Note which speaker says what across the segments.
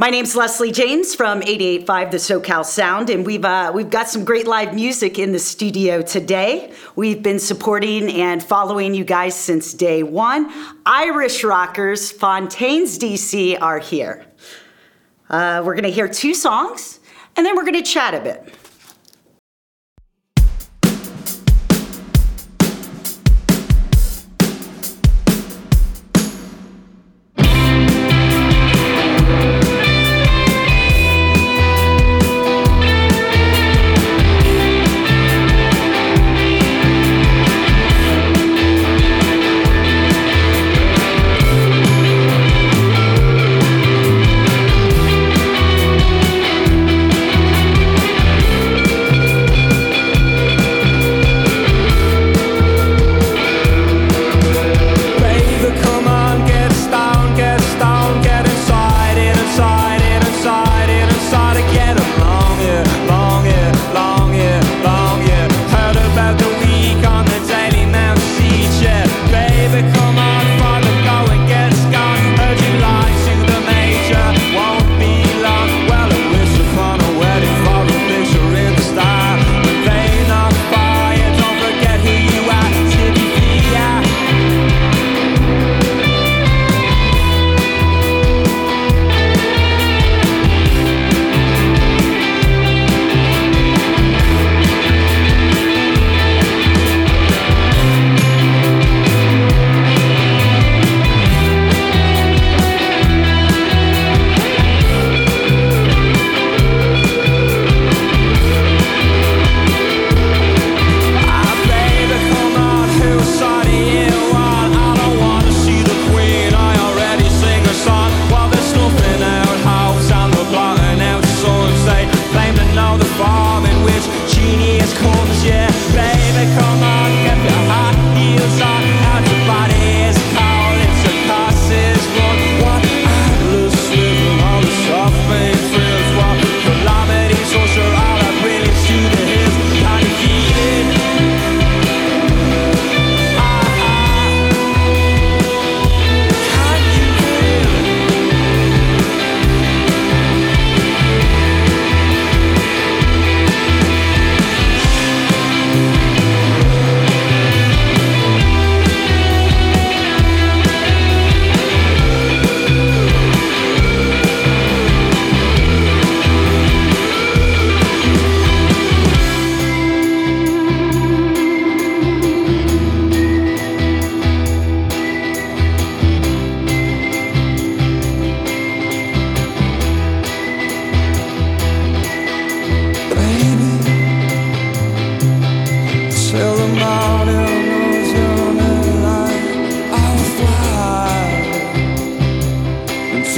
Speaker 1: My name's Lesley James from 88.5 The SoCal Sound, and we've uh, we've got some great live music in the studio today. We've been supporting and following you guys since day one. Irish rockers Fontaines DC are here. Uh, we're going to hear two songs, and then we're going to chat a bit.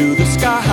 Speaker 2: to the sky.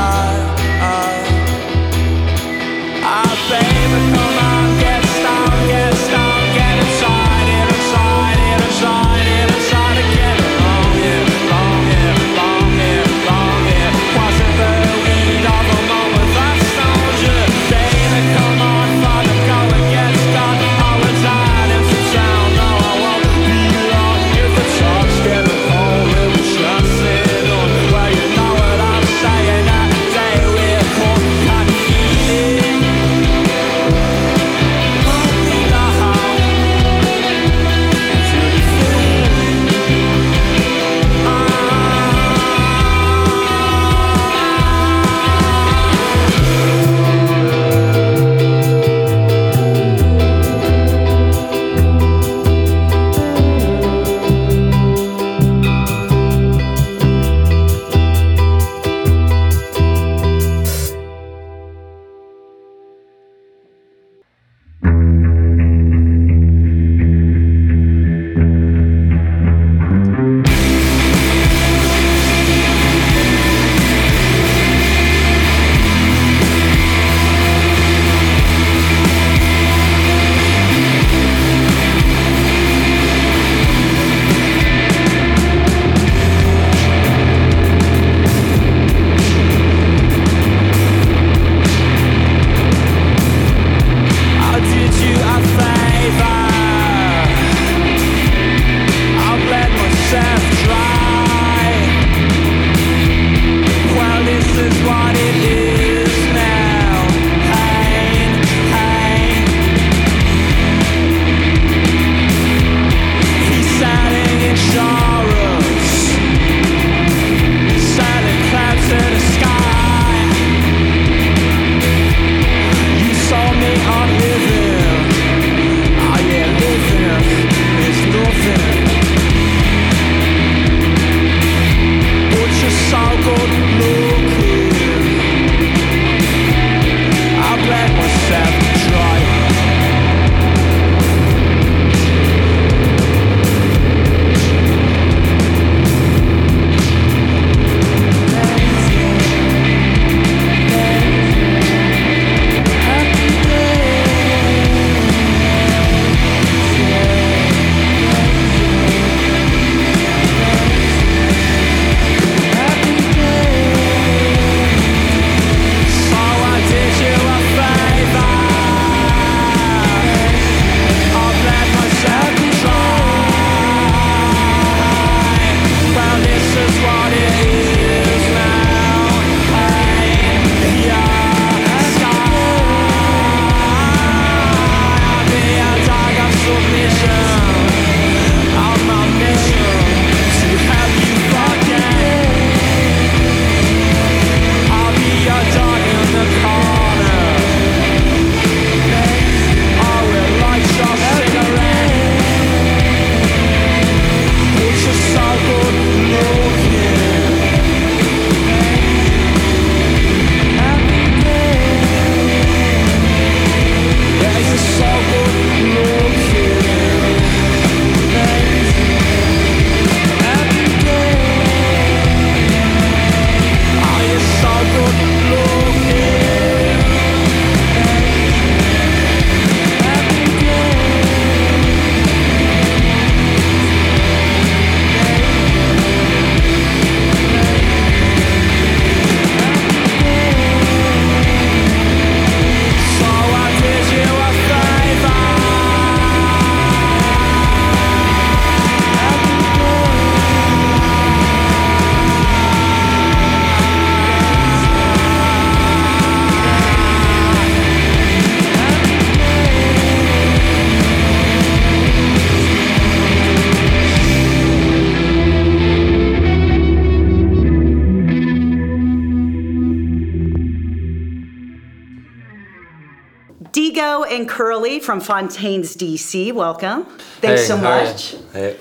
Speaker 2: From Fontaines, DC. Welcome. Thanks
Speaker 3: Hey,
Speaker 2: so
Speaker 3: how are you?
Speaker 2: much.
Speaker 4: Hey,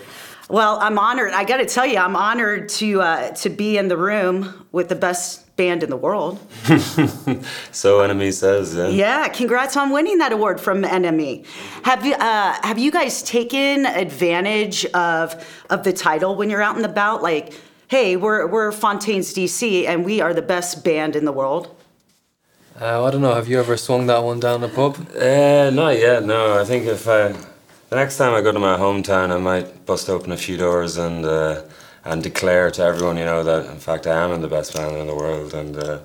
Speaker 2: Well, I'm honored. I got to tell you, I'm honored to uh, to be in the room with the best band in the world.
Speaker 4: so NME says, yeah.
Speaker 2: Yeah, congrats on winning that award from NME. Have you uh, have you guys taken advantage of of the title when you're out and about? Like, hey, we're we're Fontaines DC, and we are the best band in the world.
Speaker 3: Uh, I don't know. Have you ever swung that one down the pub?
Speaker 4: Uh, not yet, no. I think if I, the next time I go to my hometown, I might bust open a few doors and uh, and declare to everyone, you know, that in fact I am in the best band in the world and uh,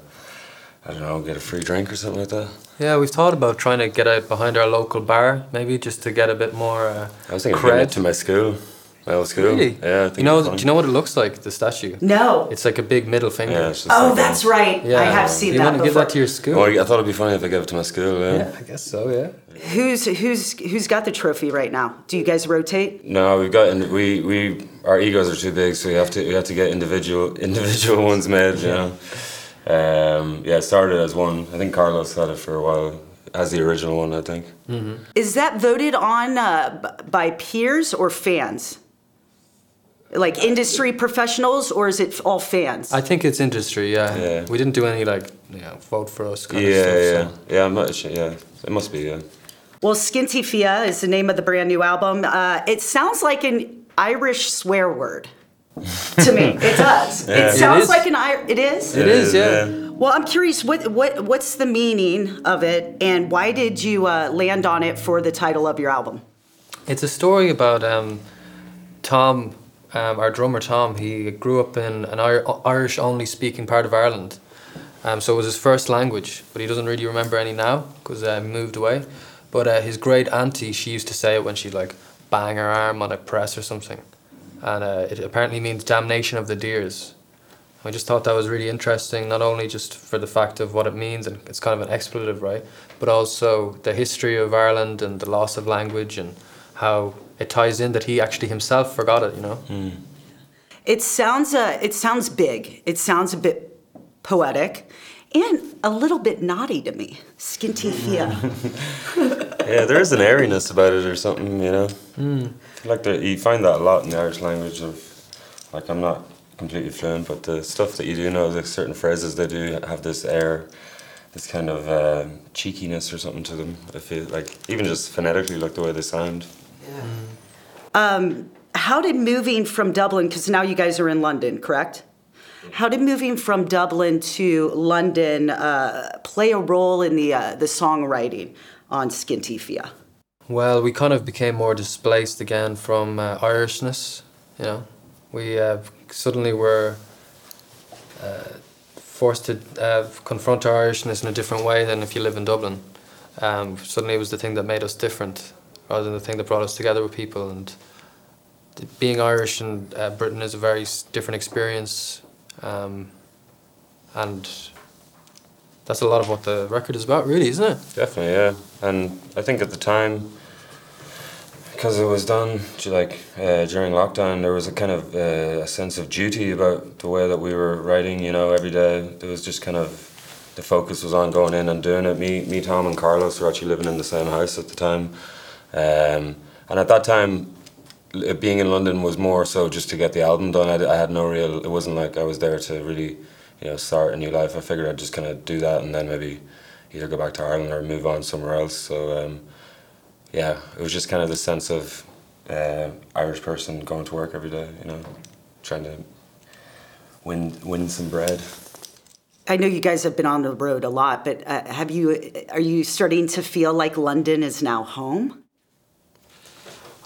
Speaker 4: I don't know, get a free drink or something like that.
Speaker 3: Yeah, we've thought about trying to get out behind our local bar, maybe just to get a bit more uh,
Speaker 4: I was thinking
Speaker 3: cred.
Speaker 4: it to my school, my was school.
Speaker 3: Really?
Speaker 4: Yeah, I think
Speaker 3: You know? Do you know what it looks like? The statue.
Speaker 2: No.
Speaker 3: It's like a big middle finger.
Speaker 4: Yeah,
Speaker 2: Oh,
Speaker 4: like,
Speaker 2: that's
Speaker 4: um,
Speaker 2: right.
Speaker 3: Yeah.
Speaker 2: I have seen
Speaker 3: you
Speaker 2: that
Speaker 3: want to give that to your school?
Speaker 4: well, I thought it'd be funny if I gave it to my school. Yeah.
Speaker 3: yeah, I guess so. Yeah.
Speaker 2: Who's who's who's got the trophy right now? Do you guys rotate?
Speaker 4: No, we've got and we we our egos are too big, so we have to we have to get individual individual ones made. You know. Um, yeah, it started as one. I think Carlos had it for a while as the original one. I think.
Speaker 2: Is that voted on uh, by peers or fans? Like industry professionals, or is it all fans?
Speaker 3: I think it's industry. Yeah.
Speaker 4: Yeah.
Speaker 3: We didn't do any like you know, vote for us kind
Speaker 4: Yeah,
Speaker 3: of stuff.
Speaker 4: yeah,
Speaker 3: So.
Speaker 4: yeah. I'm not sure. Yeah, it must be. Yeah.
Speaker 2: Well, Skinty Fia is the name of the brand new album. Uh, it sounds like an Irish swear word to me. It does.
Speaker 4: Yeah.
Speaker 2: It
Speaker 4: It
Speaker 2: sounds
Speaker 3: is.
Speaker 2: like an Irish. It is.
Speaker 3: It is, yeah.
Speaker 2: Well, I'm curious. What what what's the meaning of it, and why did you uh, land on it for the title of your album?
Speaker 3: It's a story about um, Tom, um, our drummer Tom. He grew up in an Irish only speaking part of Ireland. Um, so it was his first language, but he doesn't really remember any now because uh, he moved away. But uh, his great auntie, she used to say it when she'd like bang her arm on a press or something. And uh, it apparently means damnation of the deers. I just thought that was really interesting, not only just for the fact of what it means, and it's kind of an expletive, right? But also the history of Ireland and the loss of language and how it ties in that he actually himself forgot it, you know?
Speaker 2: It sounds uh, it sounds big. It sounds a bit poetic, and a little bit naughty to me. Skinty Fia.
Speaker 4: Yeah, there is an airiness about it or something. You know. I like there, you find that a lot in the Irish language. Of like, I'm not completely fluent, but the stuff that you do know, the certain phrases they do have this air. This kind of uh, cheekiness or something to them. I feel like even just phonetically, like the way they sound.
Speaker 2: How did moving from Dublin, because now you guys are in London, correct? How did moving from Dublin to London uh, play a role in the uh, the songwriting on Skinty Fia?
Speaker 3: Well, we kind of became more displaced again from uh, Irishness. You know, we uh, suddenly were uh, forced to uh, confront our Irishness in a different way than if you live in Dublin. Um, suddenly, it was the thing that made us different, rather than the thing that brought us together with people. And being Irish in uh, Britain is a very different experience, um, and that's a lot of what the record is about, really, isn't it?
Speaker 4: Definitely, yeah. And I think at the time, because it was done like uh, during lockdown, there was a kind of uh, a sense of duty about the way that we were writing. You know, every day there was just kind of the focus was on going in and doing it. Me, me, Tom, and Carlos were actually living in the same house at the time, um, and at that time. Being in London was more so just to get the album done. I had no real. It wasn't like I was there to really, you know, start a new life. I figured I'd just kind of do that and then maybe either go back to Ireland or move on somewhere else. So um, yeah, it was just kind of the sense of uh, Irish person going to work every day, you know, trying to win win some bread.
Speaker 2: I know you guys have been on the road a lot, but uh, have you? Are you starting to feel like London is now home?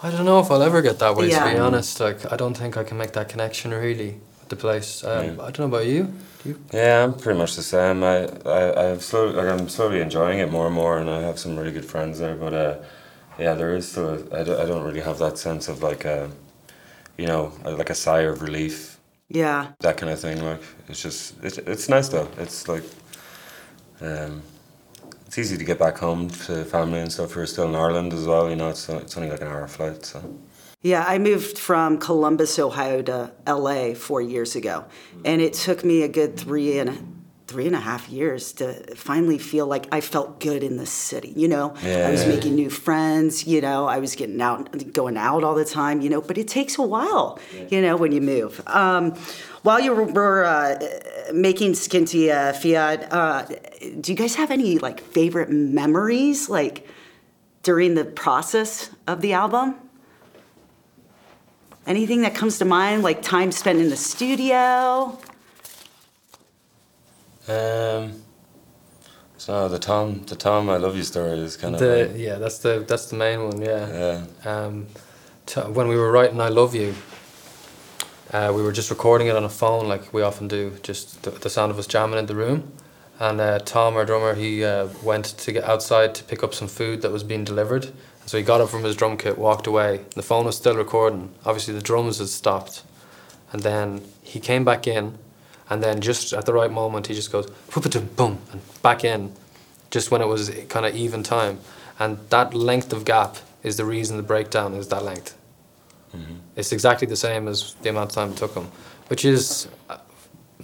Speaker 3: I don't know if I'll ever get that way. To be honest, like I don't think I can make that connection really with the place. Um,
Speaker 4: Yeah.
Speaker 3: I don't know about you. Do you?
Speaker 4: Yeah, I'm pretty much the same. I I I've slowly like I'm slowly enjoying it more and more, and I have some really good friends there. But uh, yeah, there is still a, I, don't, I don't really have that sense of like a, you know, like a sigh of relief,
Speaker 2: Yeah.
Speaker 4: that kind of thing. Like it's just it's it's nice though. It's like, um, it's easy to get back home to family and stuff. We're still in Ireland as well. You know, it's it's only like an hour flight. So
Speaker 2: Yeah, I moved from Columbus, Ohio to LA four years ago. And it took me a good three and three and a half years to finally feel like I felt good in the city. You know,
Speaker 4: Yeah,
Speaker 2: I was making new friends. You know, I was getting out, going out all the time. You know, but it takes a while. You know, when you move. Um, while you were uh, making Skinty uh, Fia, uh, do you guys have any like favorite memories, like during the process of the album? Anything that comes to mind, like time spent in the studio?
Speaker 4: Um, so the Tom, the Tom, I love you story is kind of
Speaker 3: The yeah, that's the that's the main one. Yeah.
Speaker 4: yeah,
Speaker 3: Um, t- when we were writing "I Love You," uh, we were just recording it on a phone, like we often do, just the, the sound of us jamming in the room. And uh, Tom, our drummer, he uh, went to get outside to pick up some food that was being delivered. So he got up from his drum kit, walked away. The phone was still recording. Obviously, the drums had stopped. And then he came back in, and then just at the right moment, he just goes "Whoop-a-dum, boom and back in, just when it was kind of even time. And that length of gap is the reason the breakdown is that length. It's exactly the same as the amount of time it took him, which is uh,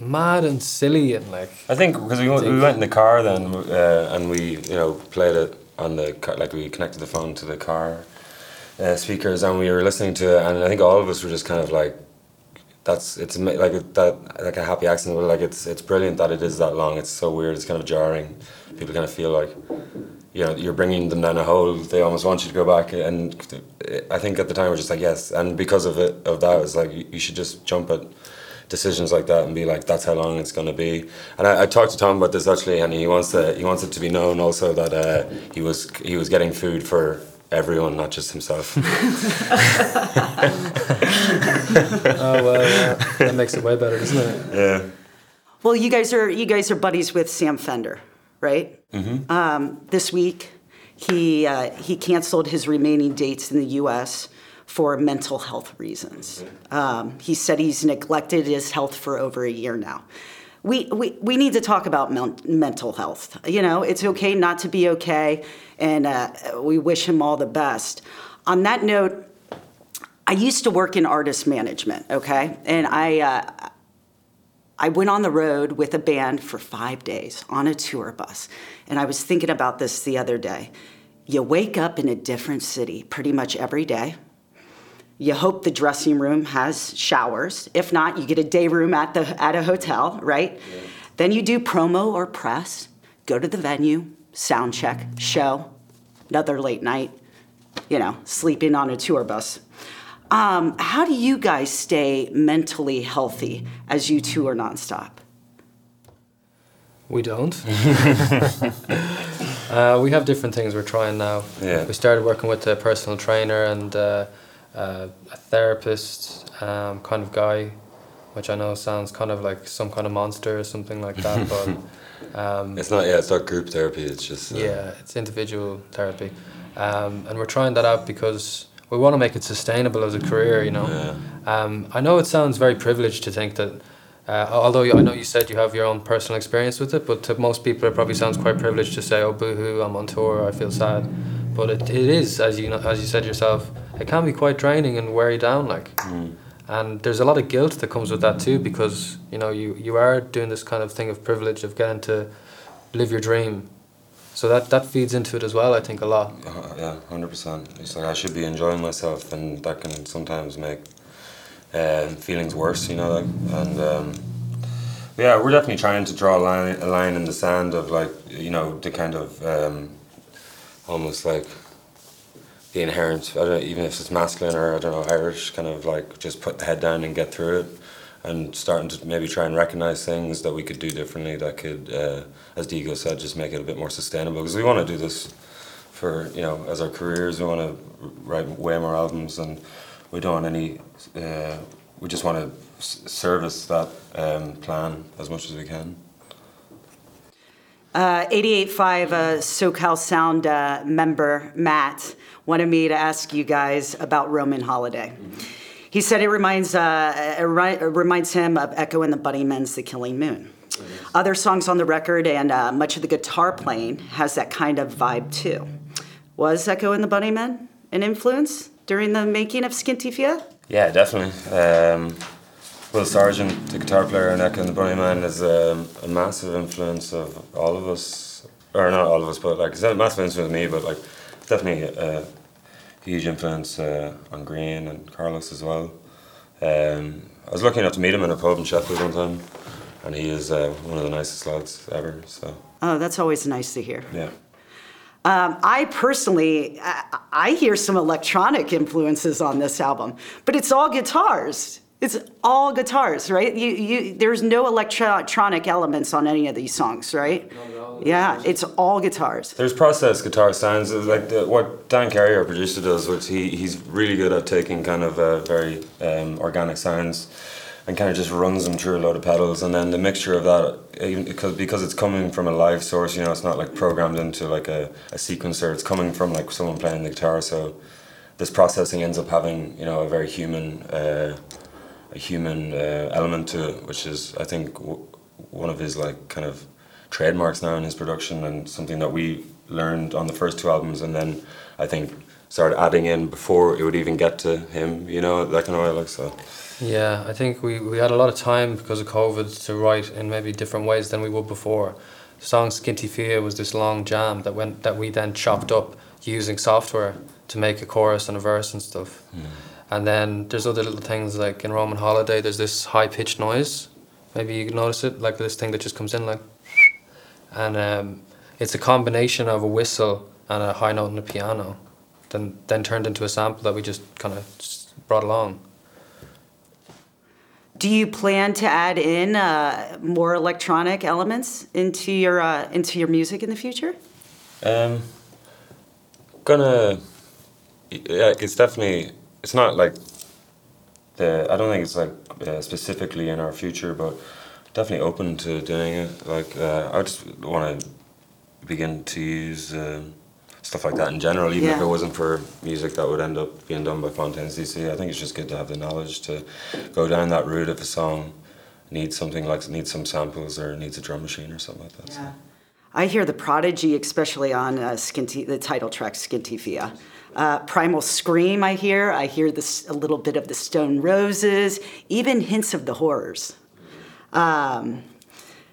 Speaker 3: mad and silly and like
Speaker 4: I think because we, went- we went in the car then uh, and we you know played it on the car, like we connected the phone to the car uh, speakers and we were listening to it and I think all of us were just kind of like that's it's like that like a happy accident but like it's it's brilliant that it is that long. It's so weird it's kind of jarring. People kind of feel like you know you're bringing them down a hole. They almost want you to go back and I think at the time we're just like yes. And because of it of that it's like you, you should just jump at decisions like that and be like that's how long it's going to be. And I, I talked to Tom about this actually and he wants to he wants it to be known also that uh, he was he was getting food for everyone not just himself
Speaker 3: oh well yeah, that makes it way better doesn't it
Speaker 4: yeah
Speaker 2: Well, you guys are you guys are buddies with Sam Fender, right? Mm-hmm. Um, this week, he uh, he canceled his remaining dates in the U.S. for mental health reasons. Um, he said he's neglected his health for over a year now. We, we, we need to talk about men- mental health. You know, it's okay not to be okay, and uh, we wish him all the best. On that note, I used to work in artist management, okay? And I, uh, I went on the road with a band for five days on a tour bus. And I was thinking about this the other day. You wake up in a different city pretty much every day. You hope the dressing room has showers. If not, you get a day room at, the, at a hotel, right? Yeah. Then you do promo or press, go to the venue, sound check, show, another late night, you know, sleeping on a tour bus. Um, how do you guys stay mentally healthy as you two are nonstop?
Speaker 3: we don't uh, we have different things we're trying now
Speaker 4: Yeah.
Speaker 3: we started working with a personal trainer and uh, uh, a therapist um, kind of guy which I know sounds kind of like some kind of monster or something like that but um,
Speaker 4: it's not yeah it's not group therapy it's just uh,
Speaker 3: Yeah, it's individual therapy, um, and we're trying that out because we want to make it sustainable as a career. You know, um, I know it sounds very privileged to think that. Uh, although I know you said you have your own personal experience with it, but to most people it probably sounds quite privileged to say, "Oh, boo-hoo, I'm on tour, I feel sad." But it, it is, as you know, as you said yourself, it can be quite draining and wear you down. Like, and there's a lot of guilt that comes with that too, because you know you you are doing this kind of thing of privilege of getting to live your dream. So that that feeds into it as well. I think a lot.
Speaker 4: Uh, yeah, hundred percent. It's like I should be enjoying myself, and that can sometimes make uh, feelings worse. You know, like, and um, yeah, we're definitely trying to draw a line, a line in the sand of like you know the kind of um, almost like the inherent. I don't even if it's masculine or I don't know Irish kind of like just put the head down and get through it. And starting to maybe try and recognize things that we could do differently that could, uh, as Deego said, just make it a bit more sustainable. Because we want to do this for you know as our careers. We want to write way more albums, and we don't want any. Uh, we just want to service that um, plan as much as we can.
Speaker 2: Uh, 88.5 uh, SoCal Sound uh, member Matt wanted me to ask you guys about Roman Holiday. He said it reminds, uh, it ri- reminds him of Echo and the Bunnymen's The Killing Moon. Other songs on the record and uh, much of the guitar playing has that kind of vibe too. Was Echo and the Bunnymen an influence during the making of Skinty Fia?
Speaker 4: Yeah, definitely. Um, Will Sergeant, the guitar player in Echo and the Bunnymen, is um, a massive influence of all of us, or not all of us, but like it's a massive influence with me, but like definitely a huge influence uh, on Grian and Carlos as well. Um, I was lucky enough to meet him in a pub in Sheffield one time, and he is uh, one of the nicest lads ever. So
Speaker 2: Oh, that's always nice to hear.
Speaker 4: yeah.
Speaker 2: Um, I personally, I, I hear some electronic influences on this album, but it's all guitars. It's all guitars, right? You, you, there's no electronic elements on any of these songs, right? Yeah, it's all guitars.
Speaker 4: There's processed guitar sounds uh, like the, what Dan Carey, our producer, does, which he, he's really good at taking kind of uh, very um, organic sounds and kind of just runs them through a load of pedals, and then the mixture of that, even because because it's coming from a live source, you know, it's not like programmed into like a, a sequencer. It's coming from like someone playing the guitar, so this processing ends up having you know a very human uh, a human uh, element to it, which is I think w- one of his like kind of trademarks now in his production and something that we learned on the first two albums, and then I think started adding in before it would even get to him, you know, that kind of way. Like so.
Speaker 3: Yeah, I think we, we had a lot of time because of COVID to write in maybe different ways than we would before. The song Skinty Fia was this long jam that went that we then chopped up using software to make a chorus and a verse and stuff. And then there's other little things like in Roman Holiday there's this high pitched noise. Maybe you can notice it, like this thing that just comes in like and um, it's a combination of a whistle and a high note on the piano, then then turned into a sample that we just kind of brought along.
Speaker 2: Do you plan to add in uh, more electronic elements into your uh, into your music in the future?
Speaker 4: Um, gonna, yeah, it's definitely. It's not like the. I don't think it's like uh, specifically in our future, but definitely open to doing it. Like uh, I just want to begin to use um, stuff like that in general, even if it wasn't for music that would end up being done by Fontaines DC. I think it's just good to have the knowledge to go down that route if a song needs something like needs some samples or needs a drum machine or something like that. so.
Speaker 2: I hear the prodigy, especially on uh, the title track Skinty Fia. Uh, Primal Scream, I hear. I hear this a little bit of the Stone Roses, even hints of the Horrors. Um,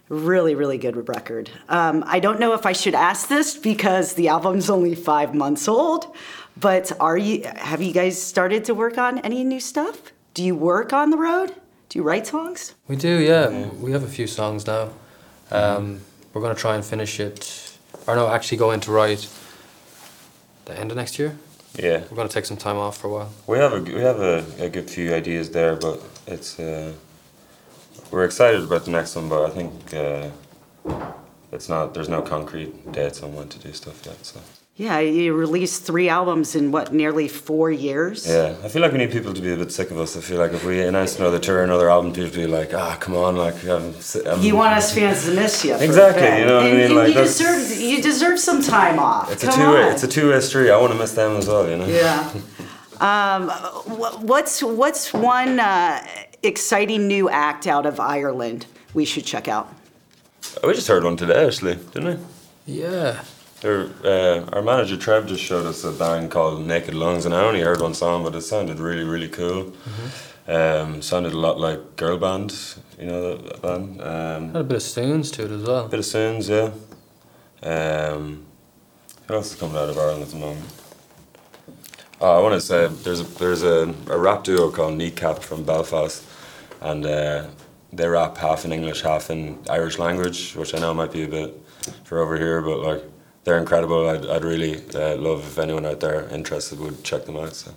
Speaker 2: really, really good record. Um, I don't know if I should ask this because the album's only five months old, but are you? Have you guys started to work on any new stuff? Do you work on the road? Do you write songs?
Speaker 3: We do, yeah. We have a few songs now. Um, we're going to try and finish it, or no, actually go into write the end of next year.
Speaker 4: Yeah.
Speaker 3: We're going to take some time off for a while.
Speaker 4: We have a we have a, a good few ideas there, but it's uh, we're excited about the next one, but I think uh, it's not. There's no concrete dates on when to do stuff yet. So
Speaker 2: Yeah, you released three albums in what, nearly four years?
Speaker 4: yeah, I feel like we need people to be a bit sick of us. I feel like if we announce another tour, another album, people be like, ah, come on, like I'm. I'm
Speaker 2: You want us fans to miss you.
Speaker 4: Exactly, you know what I mean,
Speaker 2: and
Speaker 4: like,
Speaker 2: you deserve you deserve some time off.
Speaker 4: It's a two way.
Speaker 2: on.
Speaker 4: It's a two way street. I want to miss them as well. You know.
Speaker 2: yeah. Um, what's what's one uh, exciting new act out of Ireland we should check out?
Speaker 4: We just heard one today, actually, didn't we?
Speaker 3: Yeah.
Speaker 4: There, uh, our manager Trev just showed us a band called Naked Lungs, and I only heard one song, but it sounded really, really cool. Um, sounded a lot like Girl Band, you know that, that band. Um,
Speaker 3: Had a bit of Stones to it as well.
Speaker 4: A bit of Soons, yeah. Um, who else is coming out of Ireland at the moment? Oh, I want to say there's a there's a, a rap duo called Kneecap from Belfast, and uh, they rap half in English, half in Irish language, which I know might be a bit for over here, but like they're incredible. I'd, I'd really uh, love if anyone out there interested would check them out. So.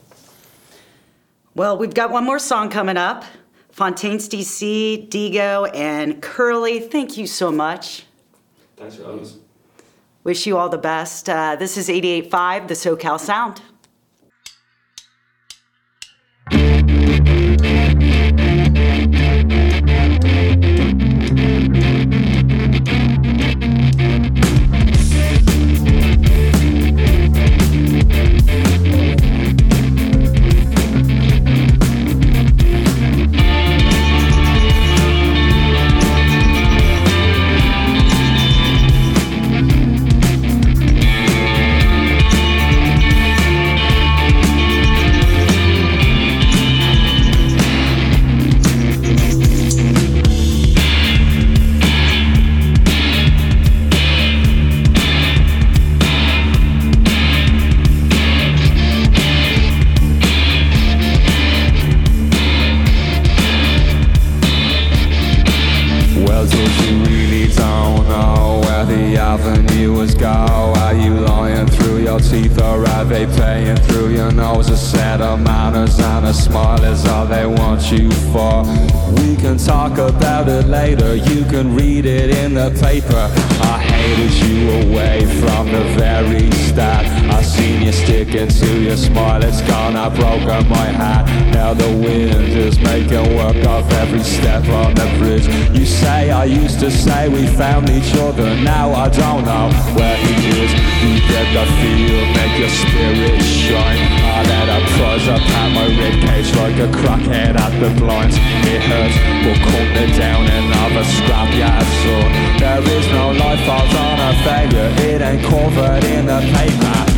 Speaker 2: Well, we've got one more song coming up. Fontaines DC, Deego, and Curley. Thank you so much.
Speaker 4: Thanks for having us.
Speaker 2: Wish you all the best. Uh, this is 88.5, the SoCal Sound.
Speaker 1: I seen you sticking to your smile, it's gone, I've broken my heart. Now the wind is making work of every step on the bridge. You say I used to say we found each other, now I don't know where he is. You get the feel, make your spirit shine. I let a prize up at my ribcage like a crackhead at the blinds. It hurts, we'll cut it down another scrapyard sword. There is no life falls on a failure, it ain't covered in the paper.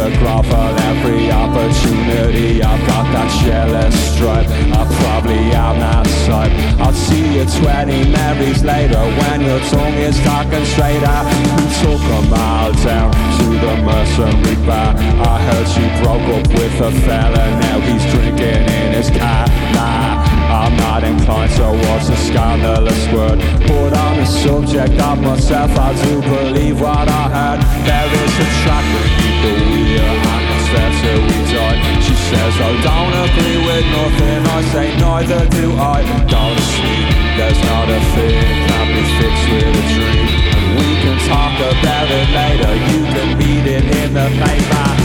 Speaker 1: The grovel every opportunity. I've got that jealous stripe. I'll probably out outside I'll see you 20 Marys later When your tongue is talking straighter We took a mile down to the mercenary bar. I heard she broke up with a fella. Now he's drinking in his car. Nah I'm not inclined towards a scandalous word? But on the subject of myself I do believe what I heard. There is a track with people we are atmosphere till we die She says I don't agree with nothing I say neither do I. To sleep, there's not a thing Can be fixed with a dream. And we can talk about it later You can read it in the paper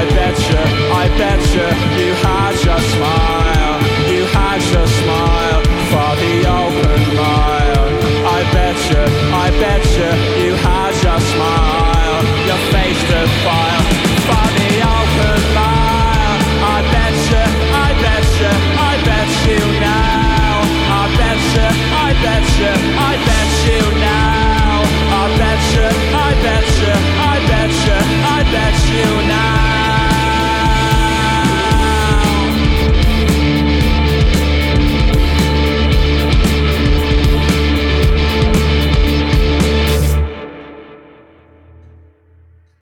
Speaker 1: I betcha, I betcha you had your smile, you had your smile for the open mile. I betcha, I betcha you had your smile, your face to file for the open mile. I betcha, I betcha, I bet you now. I betcha, I betcha